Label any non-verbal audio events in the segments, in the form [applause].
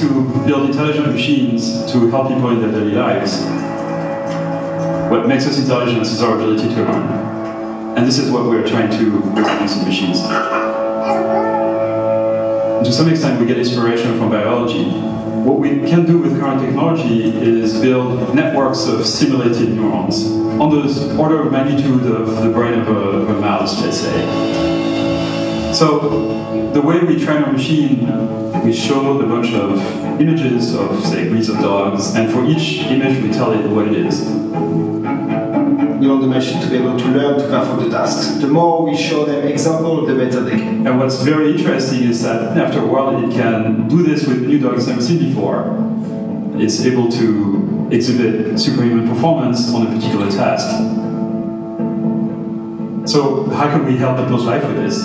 To build intelligent machines to help people in their daily lives. What makes us intelligent is our ability to learn. And this is what we're trying to reproduce in machines. to some extent, we get inspiration from biology. What we can do with current technology is build networks of simulated neurons on the order of magnitude of the brain of a, of a mouse, let's say. So the way we train a machine, we show a bunch of images of, say, breeds of dogs, and for each image we tell it what it is. We want the machine to be able to learn to perform the tasks. The more we show them example, the better they can. And what's very interesting is that after a while it can do this with new dogs never seen before. It's able to exhibit superhuman performance on a particular task. So how can we help people's life with this?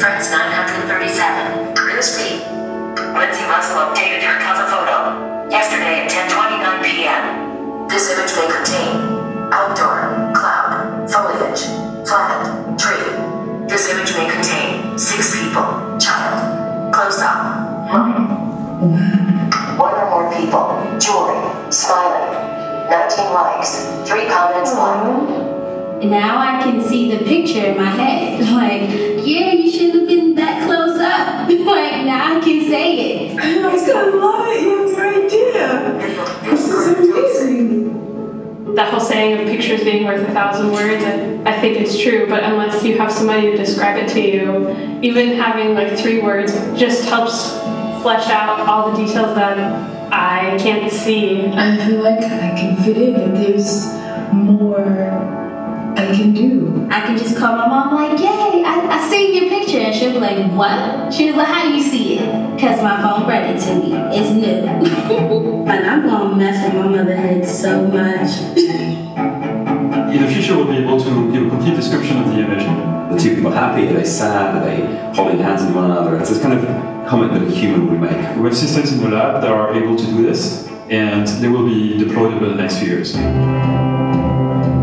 Friends 937. Newsfeed. Lindsay Russell updated her cover photo yesterday at 10:29 p.m. This image may contain outdoor, cloud, foliage, flat, tree. This image may contain six people, child, close up. One or more people, jewelry, smiling. 19 likes, three comments, like. Now I can see the picture in my head. [laughs] Like, yeah, you should have been that close up. like, now I can say it. I was gonna love it. You have no idea. This is amazing. that whole saying of pictures being worth a thousand words, I, I think it's true, but unless you have somebody to describe it to you, even having like three words just helps flesh out all the details that I can't see. I feel like I can fit in and there's more I can do. I can just call my mom like, yay, I, I seen your picture. And she'll be like, what? She was like, how do you see it? Because my phone brought it to me. It's new. [laughs] and I'm going to mess with my mother head so much. [laughs] In the future we'll be able to give a complete description of the image. The two people happy? Are they sad? Are they holding hands with one another? It's this kind of comment that a human would make. We have systems in the lab that are able to do this, and they will be deployed over the next few years.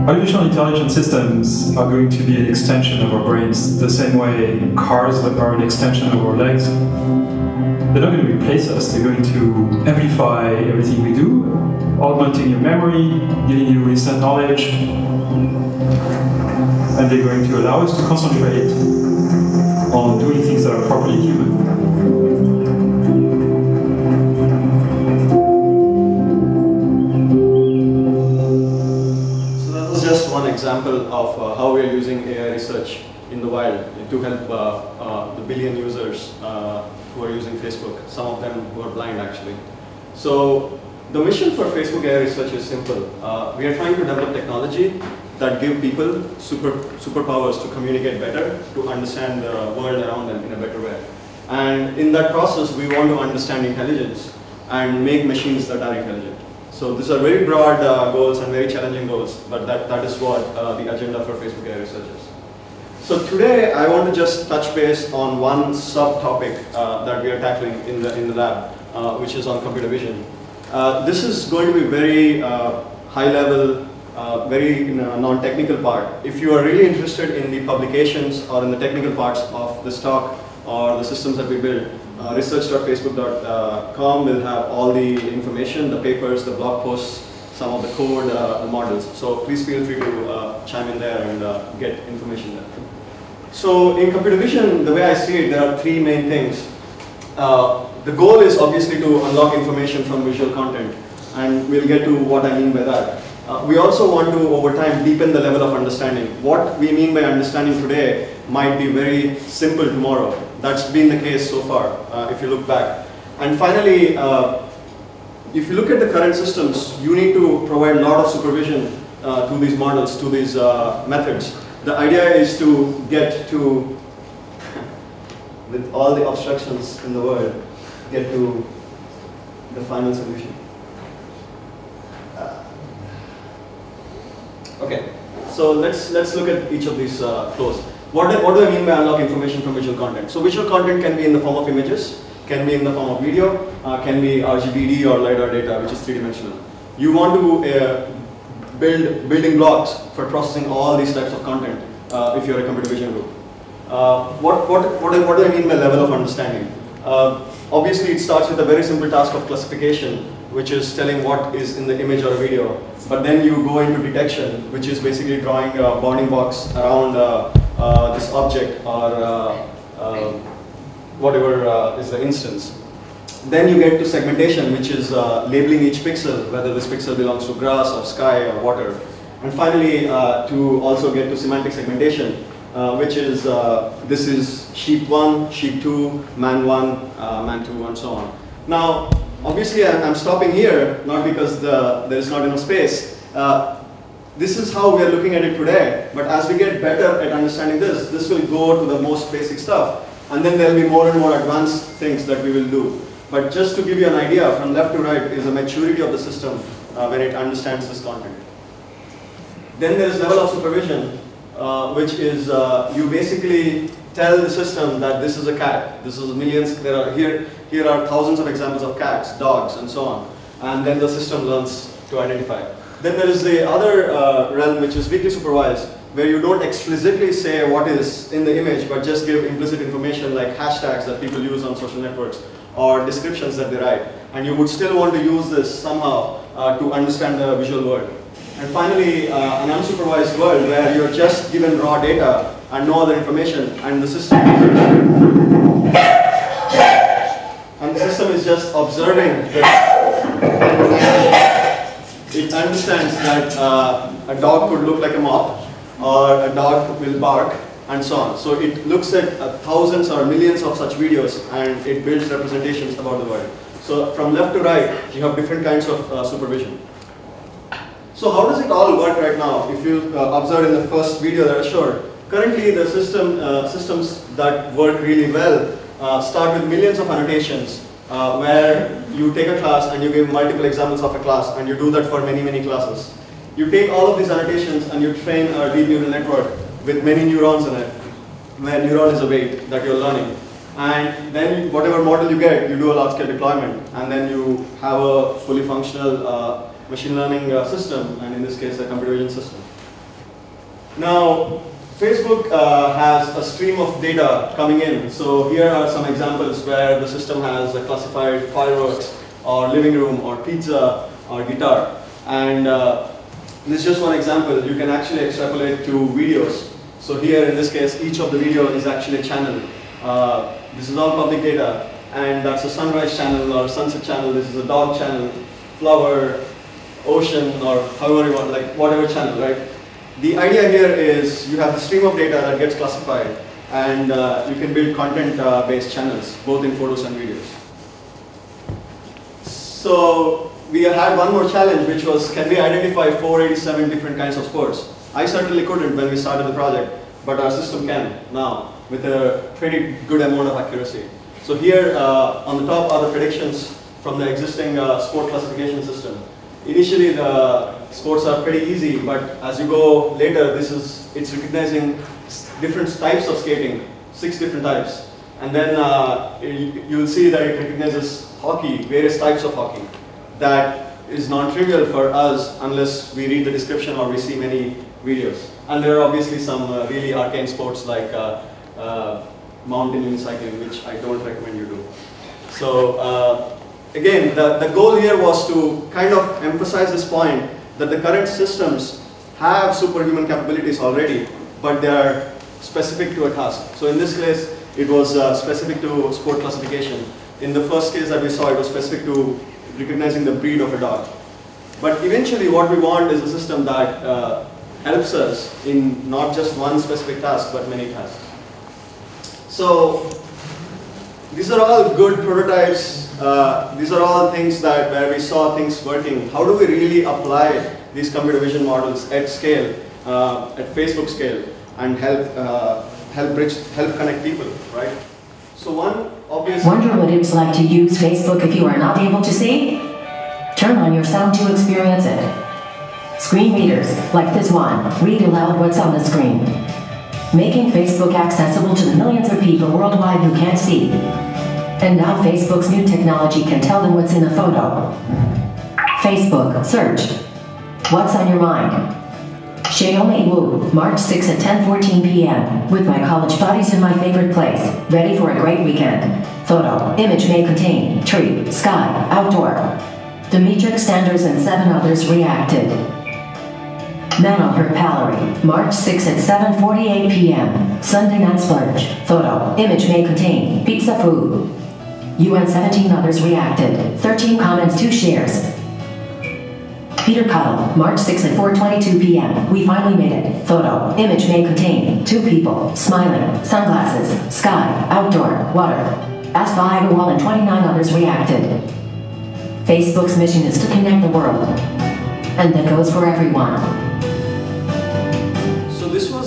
Artificial intelligence systems are going to be an extension of our brains, the same way cars are an extension of our legs. They're not going to replace us, they're going to amplify everything we do, augmenting your memory, giving you instant knowledge, and they're going to allow us to concentrate on doing things that are properly human. How we are using AI research in the wild to help uh, uh, the billion users uh, who are using Facebook, some of them who are blind actually. So the mission for Facebook AI research is simple. We are trying to develop technology that give people super superpowers to communicate better, to understand the world around them in a better way. And in that process, we want to understand intelligence and make machines that are intelligent. So these are very broad uh, goals and very challenging goals, but that, that is what uh, the agenda for Facebook AI research is. So today I want to just touch base on one subtopic uh, that we are tackling in the, in the lab, uh, which is on computer vision. Uh, this is going to be very uh, high level, very non-technical part. If you are really interested in the publications or in the technical parts of this talk or the systems that we build, uh, research.facebook.com will have all the information, the papers, the blog posts, some of the code, uh, the models. So please feel free to uh, chime in there and uh, get information there. So in computer vision, the way I see it, there are three main things. Uh, the goal is obviously to unlock information from visual content, and we'll get to what I mean by that. Uh, we also want to, over time, deepen the level of understanding. What we mean by understanding today might be very simple tomorrow. That's been the case so far, uh, if you look back. And finally, uh, if you look at the current systems, you need to provide a lot of supervision uh, to these models, to these uh, methods. The idea is to get to, [laughs] with all the obstructions in the world, get to the final solution. Uh, Okay, so let's let's look at each of these uh, flows. What do, what do I mean by unlock information from visual content? So visual content can be in the form of images, can be in the form of video, uh, can be RGBD or LiDAR data, which is three-dimensional. You want to uh, build building blocks for processing all these types of content uh, if you're a computer vision group. Uh, what, what, what, do- what do I mean by level of understanding? Uh, obviously, it starts with a very simple task of classification, which is telling what is in the image or video. But then you go into detection, which is basically drawing a bounding box around uh, this object or uh, uh, whatever uh, is the instance. Then you get to segmentation, which is uh, labeling each pixel, whether this pixel belongs to grass or sky or water. And finally, uh, to also get to semantic segmentation, uh, which is, uh, this is sheep 1, sheep 2, man 1, uh, man 2, and so on. Now, obviously I'm, I'm stopping here, not because the, there is not enough space. This is how we are looking at it today, but as we get better at understanding this, this will go to the most basic stuff. And then there will be more and more advanced things that we will do. But just to give you an idea, from left to right is the maturity of the system uh, when it understands this content. Then there is level of supervision, uh, which is uh, you basically tell the system that this is a cat. This is millions. There are here here are thousands of examples of cats, dogs, and so on. And then the system learns to identify. Then there is the other uh, realm, which is weakly supervised, where you don't explicitly say what is in the image, but just give implicit information like hashtags that people use on social networks or descriptions that they write. And you would still want to use this somehow uh, to understand the visual world. And finally, uh, an unsupervised world where you're just given raw data and no other information, and the system and the system is just observing It understands that uh, a dog could look like a mop, or a dog will bark, and so on. So it looks at uh, thousands or millions of such videos, and it builds representations about the world. So from left to right, you have different kinds of uh, supervision. So how does it all work right now? If you uh, observe in the first video that I showed, currently the system uh, systems that work really well uh, start with millions of annotations uh, where you take a class and you give multiple examples of a class and you do that for many, many classes. You take all of these annotations and you train a deep neural network with many neurons in it, where neuron is a weight that you're learning. And then whatever model you get, you do a large scale deployment and then you have a fully functional uh, machine learning uh, system, and in this case, a computer vision system. Now, Facebook uh, has a stream of data coming in. So here are some examples where the system has classified fireworks, or living room, or pizza, or guitar. And uh, this is just one example. You can actually extrapolate to videos. So here, in this case, each of the video is actually a channel. Uh, this is all public data. And that's a sunrise channel or sunset channel. This is a dog channel, flower, ocean or however you want, like whatever channel, right? The idea here is you have a stream of data that gets classified and uh, you can build content-based uh, channels, both in photos and videos. So we had one more challenge, which was can we identify 487 different kinds of sports? I certainly couldn't when we started the project, but our system can now with a pretty good amount of accuracy. So here uh, on the top are the predictions from the existing uh, sport classification system initially the sports are pretty easy, but as you go later, this is it's recognizing different types of skating, six different types, and then uh, you will see that it recognizes hockey, various types of hockey. That is non-trivial for us unless we read the description or we see many videos. And there are obviously some uh, really arcane sports like uh, uh mountain cycling, which I don't recommend you do. So uh, again, the, the goal here was to kind of emphasize this point that the current systems have superhuman capabilities already, but they are specific to a task. So in this case, it was uh, specific to sport classification. In the first case that we saw, it was specific to recognizing the breed of a dog. But eventually what we want is a system that uh, helps us in not just one specific task, but many tasks. So these are all good prototypes uh, these are all things that where we saw things working. How do we really apply these computer vision models at scale, uh, at Facebook scale, and help uh, help bridge, help connect people, right? So one obvious. Wonder what it's like to use Facebook if you are not able to see? Turn on your sound to experience it. Screen readers, like this one, read aloud what's on the screen. Making Facebook accessible to the millions of people worldwide who can't see. And now Facebook's new technology can tell them what's in a photo. Facebook, search. What's on your mind? Xiaomi Wu, March 6 at 10.14 p.m. With my college buddies in my favorite place. Ready for a great weekend. Photo, Image may contain tree, sky, outdoor. Demetrix Sanders and seven others reacted. Hurt Pallery, March 6 at 7.48 p.m. Sunday Night Splurge. Photo. Image may contain pizza food. UN 17 others reacted. 13 comments, 2 shares. Peter Cuttle, March 6 at 4.22 p.m. We finally made it. Photo. Image may contain two people, smiling, sunglasses, sky, outdoor, water. Asked by Agarwal and 29 others reacted. Facebook's mission is to connect the world. And that goes for everyone.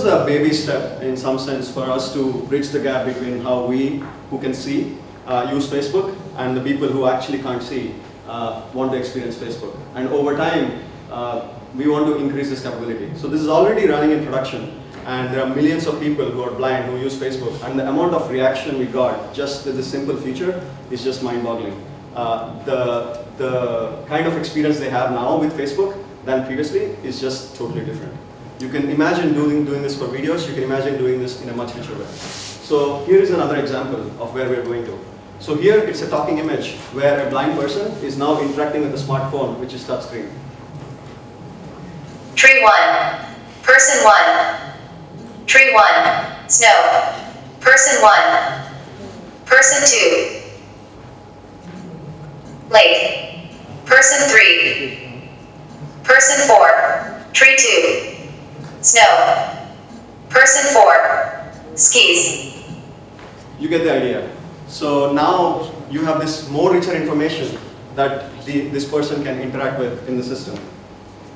Was a baby step in some sense for us to bridge the gap between how we, who can see, uh, use Facebook and the people who actually can't see uh, want to experience Facebook. And over time, uh, we want to increase this capability. So this is already running in production and there are millions of people who are blind who use Facebook and the amount of reaction we got just with this simple feature is just mind-boggling. Uh, the, the kind of experience they have now with Facebook than previously is just totally different. You can imagine doing, doing this for videos, you can imagine doing this in a much richer way. So here is another example of where we're going to. So here it's a talking image where a blind person is now interacting with a smartphone which is touchscreen. Tree 1. Person 1. Tree 1. Snow. Person 1. Person 2. Lake. Person 3. Person 4. Tree 2. Snow. Person 4. Skis. You get the idea. So now you have this more richer information that the, this person can interact with in the system.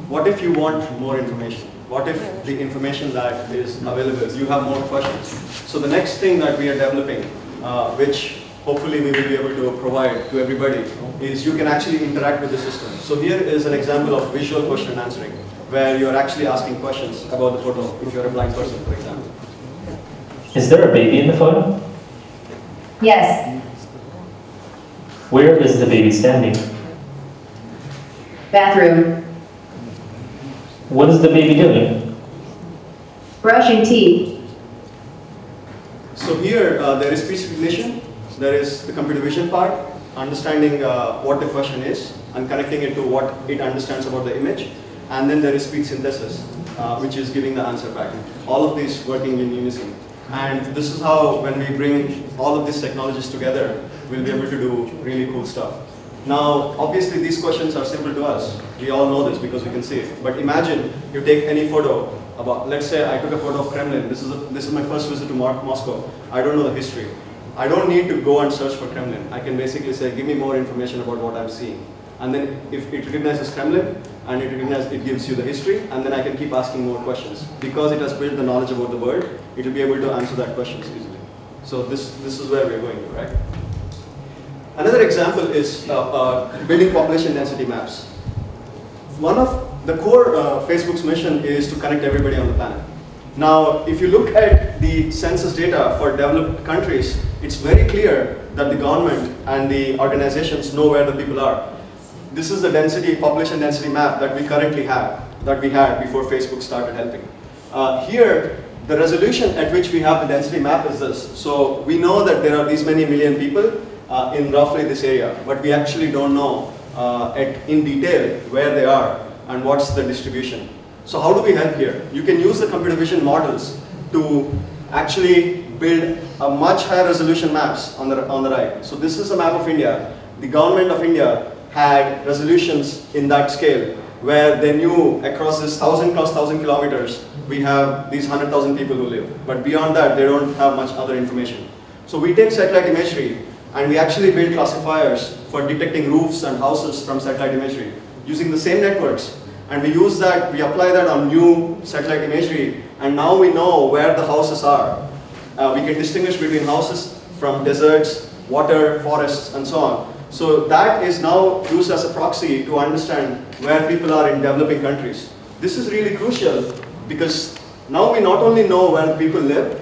What if you want more information? What if the information that is available, you have more questions? So the next thing that we are developing, uh, which hopefully we will be able to provide to everybody, is you can actually interact with the system. So here is an example of visual question answering, where you're actually asking questions about the photo, if you're a blind person, for example. Is there a baby in the photo? Yes, Where is the baby standing? bathroom, What is the baby doing? brushing teeth, So here, uh, there is speech recognition, there is the computer vision part, understanding uh, what the question is and connecting it to what it understands about the image, and then there is speech synthesis, uh, which is giving the answer back. All of these working in unison. And this is how, when we bring all of these technologies together, we'll be able to do really cool stuff. Now, obviously these questions are simple to us. We all know this because we can see it. But imagine you take any photo about, let's say I took a photo of Kremlin. This is, a, this is my first visit to Moscow. I don't know the history. I don't need to go and search for Kremlin. I can basically say, give me more information about what I'm seeing. And then if it recognizes Kremlin, and it recognizes, it gives you the history, and then I can keep asking more questions. Because it has built the knowledge about the world, it will be able to answer that question easily. So this, this is where we're going right? Another example is uh, uh, building population density maps. One of the core uh, Facebook's mission is to connect everybody on the planet. Now, if you look at the census data for developed countries, it's very clear that the government and the organizations know where the people are. This is the density, population density map that we currently have, that we had before Facebook started helping. Uh, here, the resolution at which we have the density map is this. So we know that there are these many million people uh, in roughly this area, but we actually don't know uh, at, in detail where they are and what's the distribution. So how do we help here? You can use the computer vision models to actually build a much higher resolution maps on the, on the right. So this is a map of India. The government of India had resolutions in that scale where they knew across this thousand plus thousand kilometers we have these 100,000 people who live. But beyond that, they don't have much other information. So we take satellite imagery and we actually build classifiers for detecting roofs and houses from satellite imagery using the same networks. And we use that, we apply that on new satellite imagery and now we know where the houses are. Uh, we can distinguish between houses from deserts, water, forests, and so on. So that is now used as a proxy to understand where people are in developing countries. This is really crucial because now we not only know where people live,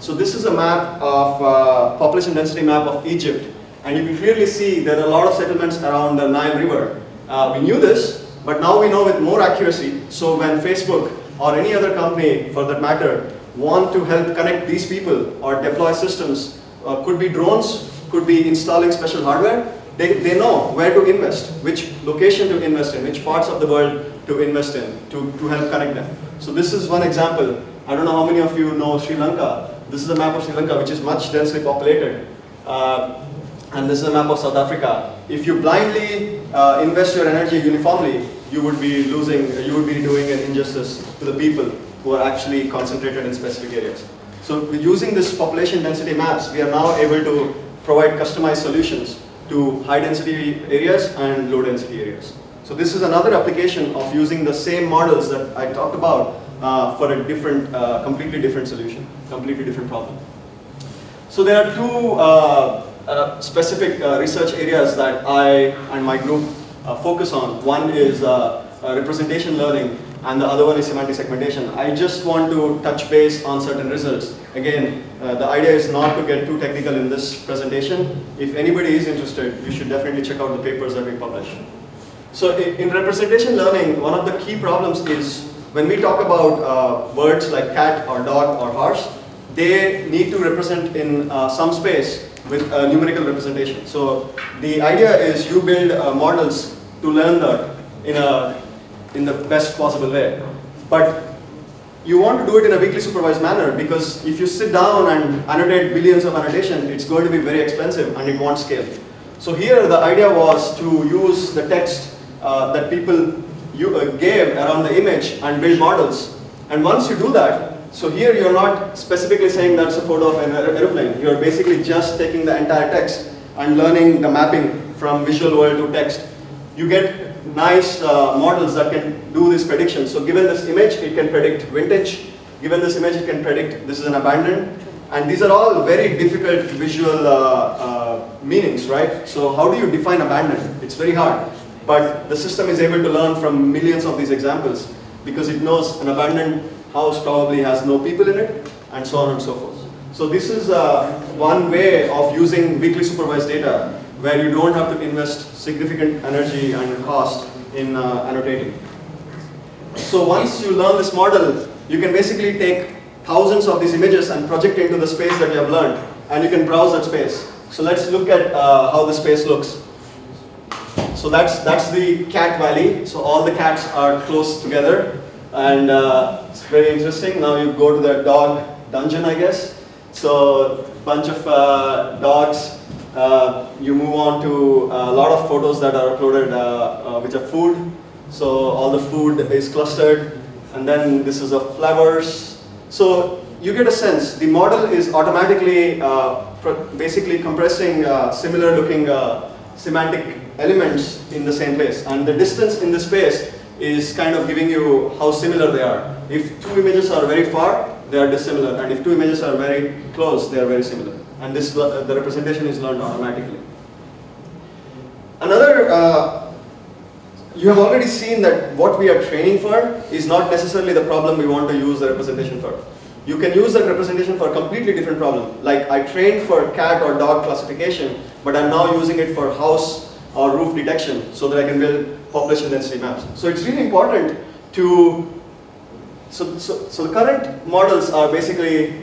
so this is a map of uh, population density map of Egypt. And you can clearly see there are a lot of settlements around the Nile River. Uh, we knew this, but now we know with more accuracy. So when Facebook or any other company for that matter want to help connect these people or deploy systems, uh, could be drones, could be installing special hardware. They, they know where to invest, which location to invest in, which parts of the world to invest in to, to help connect them. So this is one example. I don't know how many of you know Sri Lanka. This is a map of Sri Lanka, which is much densely populated. Uh, and this is a map of South Africa. If you blindly uh, invest your energy uniformly, you would be losing, you would be doing an injustice to the people who are actually concentrated in specific areas. So using this population density maps, we are now able to provide customized solutions to high density areas and low density areas. So this is another application of using the same models that I talked about uh, for a different, uh, completely different solution, completely different problem. So there are two uh, uh specific uh, research areas that I and my group uh, focus on. One is representation learning and the other one is semantic segmentation. I just want to touch base on certain results. Again, uh, the idea is not to get too technical in this presentation. If anybody is interested, you should definitely check out the papers that we publish. So in, representation learning, one of the key problems is when we talk about uh, words like cat or dog or horse, they need to represent in uh, some space with a numerical representation. So the idea is you build uh, models to learn that in a in the best possible way. But you want to do it in a weekly supervised manner because if you sit down and annotate billions of annotation, it's going to be very expensive and it won't scale. So here the idea was to use the text uh, that people you, uh, gave around the image and build models. And once you do that, so here you're not specifically saying that's a photo of an aeroplane. You're basically just taking the entire text and learning the mapping from visual world to text. You get nice uh, models that can do this prediction. So given this image, it can predict vintage. Given this image, it can predict this is an abandoned. And these are all very difficult visual uh, uh, meanings, right? So how do you define abandoned? It's very hard. But the system is able to learn from millions of these examples because it knows an abandoned house probably has no people in it and so on and so forth. So this is uh, one way of using weakly supervised data where you don't have to invest significant energy and cost in uh, annotating. So once you learn this model, you can basically take thousands of these images and project into the space that you have learned, and you can browse that space. So let's look at uh, how the space looks. So that's, that's the cat valley. So all the cats are close together, and uh, it's very interesting. Now you go to the dog dungeon, I guess. So bunch of uh, dogs uh, you move on to a lot of photos that are uploaded uh, uh, which are food. So all the food is clustered and then this is of flowers. So you get a sense, the model is automatically basically compressing similar looking semantic elements in the same place and the distance in the space is kind of giving you how similar they are. If two images are very far, they are dissimilar and if two images are very close, they are very similar and this uh, the representation is learned automatically. Another, uh, you have already seen that what we are training for is not necessarily the problem we want to use the representation for. You can use that representation for a completely different problem. Like I trained for cat or dog classification, but I'm now using it for house or roof detection so that I can build population density maps. So it's really important to, so, so, so the current models are basically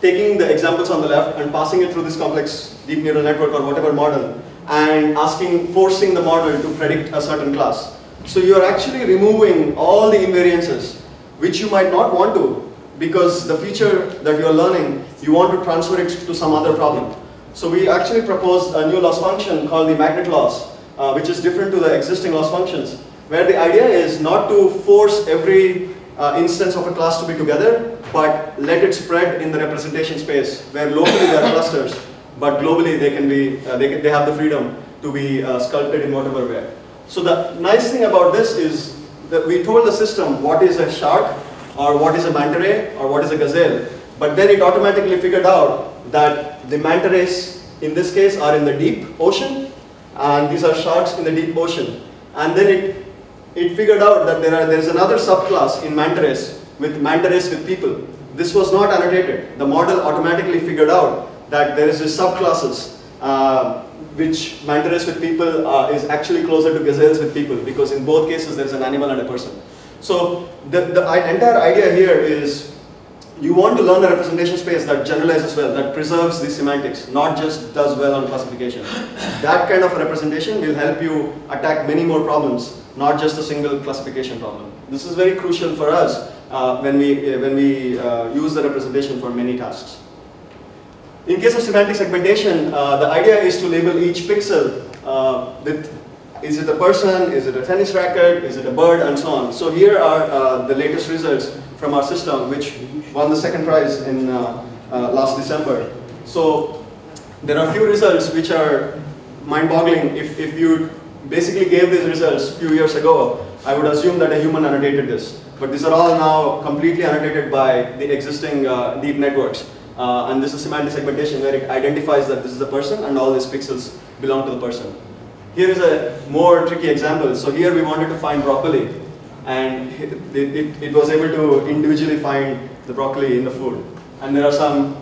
taking the examples on the left and passing it through this complex deep neural network or whatever model and asking, forcing the model to predict a certain class. So you're actually removing all the invariances which you might not want to because the feature that you're learning, you want to transfer it to some other problem. So we actually proposed a new loss function called the magnet loss, uh, which is different to the existing loss functions, where the idea is not to force every uh, instance of a class to be together, but let it spread in the representation space where locally there are [coughs] clusters, but globally they can be, uh, they, can, they have the freedom to be uh, sculpted in whatever way. So the nice thing about this is that we told the system what is a shark, or what is a manta ray, or what is a gazelle, but then it automatically figured out that the manta rays in this case are in the deep ocean, and these are sharks in the deep ocean. And then it it figured out that there, are, there is another subclass in manta rays with manta rays with people. This was not annotated. The model automatically figured out that there is this subclasses uh, which manta rays with people uh, is actually closer to gazelles with people because in both cases there is an animal and a person. So the, the entire idea here is you want to learn a representation space that generalizes well, that preserves the semantics, not just does well on classification. That kind of representation will help you attack many more problems, not just a single classification problem. This is very crucial for us uh, when we, uh, when we uh, use the representation for many tasks. In case of semantic segmentation, uh, the idea is to label each pixel with is it a person, is it a tennis racket, is it a bird, and so on. So here are the latest results from our system, which won the second prize in last December. So there are a few results which are mind-boggling. If, if you basically gave these results a few years ago, I would assume that a human annotated this. But these are all now completely annotated by the existing uh, deep networks. Uh, and this is semantic segmentation where it identifies that this is a person and all these pixels belong to the person. Here is a more tricky example. So here we wanted to find broccoli and it, it, it, was able to individually find the broccoli in the food. And there are some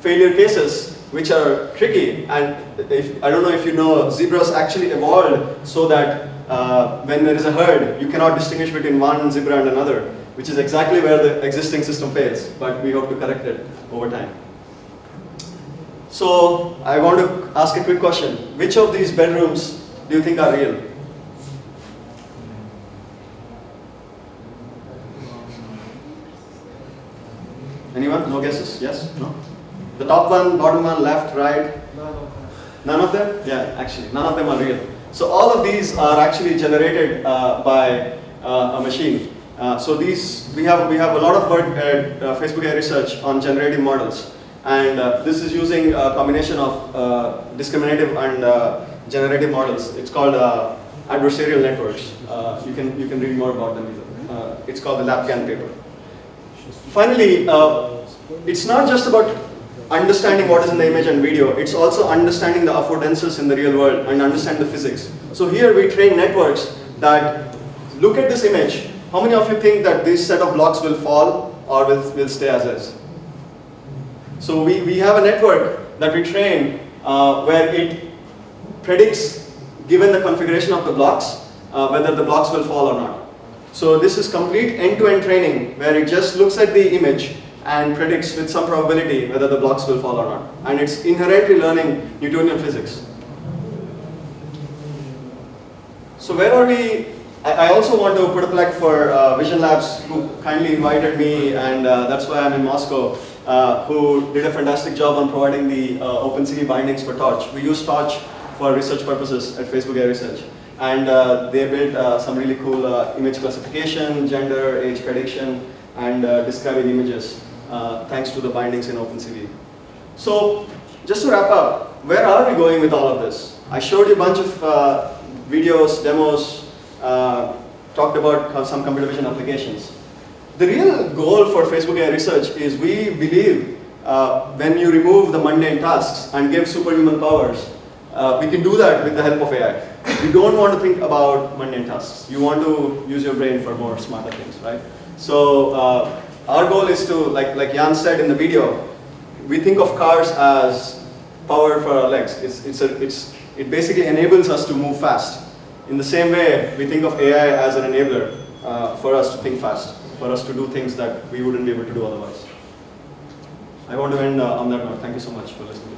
failure cases which are tricky and if, I don't know if you know, zebras actually evolved so that uh, when there is a herd, you cannot distinguish between one zebra and another, which is exactly where the existing system fails, but we hope to correct it over time. So I want to ask a quick question. Which of these bedrooms do you think are real? Anyone? No guesses? Yes? No? The top one, bottom one, left, right? None of them? Yeah, actually, none of them are real. So all of these are actually generated uh, by uh, a machine. Uh, so these, we have, we have a lot of work at uh, Facebook AI Research on generative models. And uh, this is using a combination of uh, discriminative and generative models. It's called adversarial networks. You, can, you can read more about them. It's called the LAPGAN paper. Finally, it's not just about understanding what is in the image and video, it's also understanding the affordances in the real world and understand the physics. So here we train networks that look at this image. How many of you think that this set of blocks will fall or will, will stay as is? So we, we have a network that we train uh, where it predicts, given the configuration of the blocks, uh, whether the blocks will fall or not. So this is complete end-to-end -end training where it just looks at the image and predicts with some probability whether the blocks will fall or not. And it's inherently learning Newtonian physics. So where are we? I, also want to put a plug for uh, Vision Labs who kindly invited me and uh, that's why I'm in Moscow uh, who did a fantastic job on providing the uh, OpenCV bindings for Torch. We use Torch for research purposes at Facebook AI Research. And uh, they built uh, some really cool uh, image classification, gender, age prediction, and uh, describing images, thanks to the bindings in OpenCV. So, just to wrap up, where are we going with all of this? I showed you a bunch of videos, demos, talked about some computer vision applications. The real goal for Facebook AI research is we believe uh, when you remove the mundane tasks and give superhuman powers, uh, we can do that with the help of AI. You don't want to think about mundane tasks. You want to use your brain for more smarter things, right? So uh, our goal is to, like, like Yann said in the video, we think of cars as power for our legs. It's, it's a, it's, it basically enables us to move fast. In the same way, we think of AI as an enabler uh, for us to think fast for us to do things that we wouldn't be able to do otherwise. I want to end uh, on that note. Thank you so much for listening.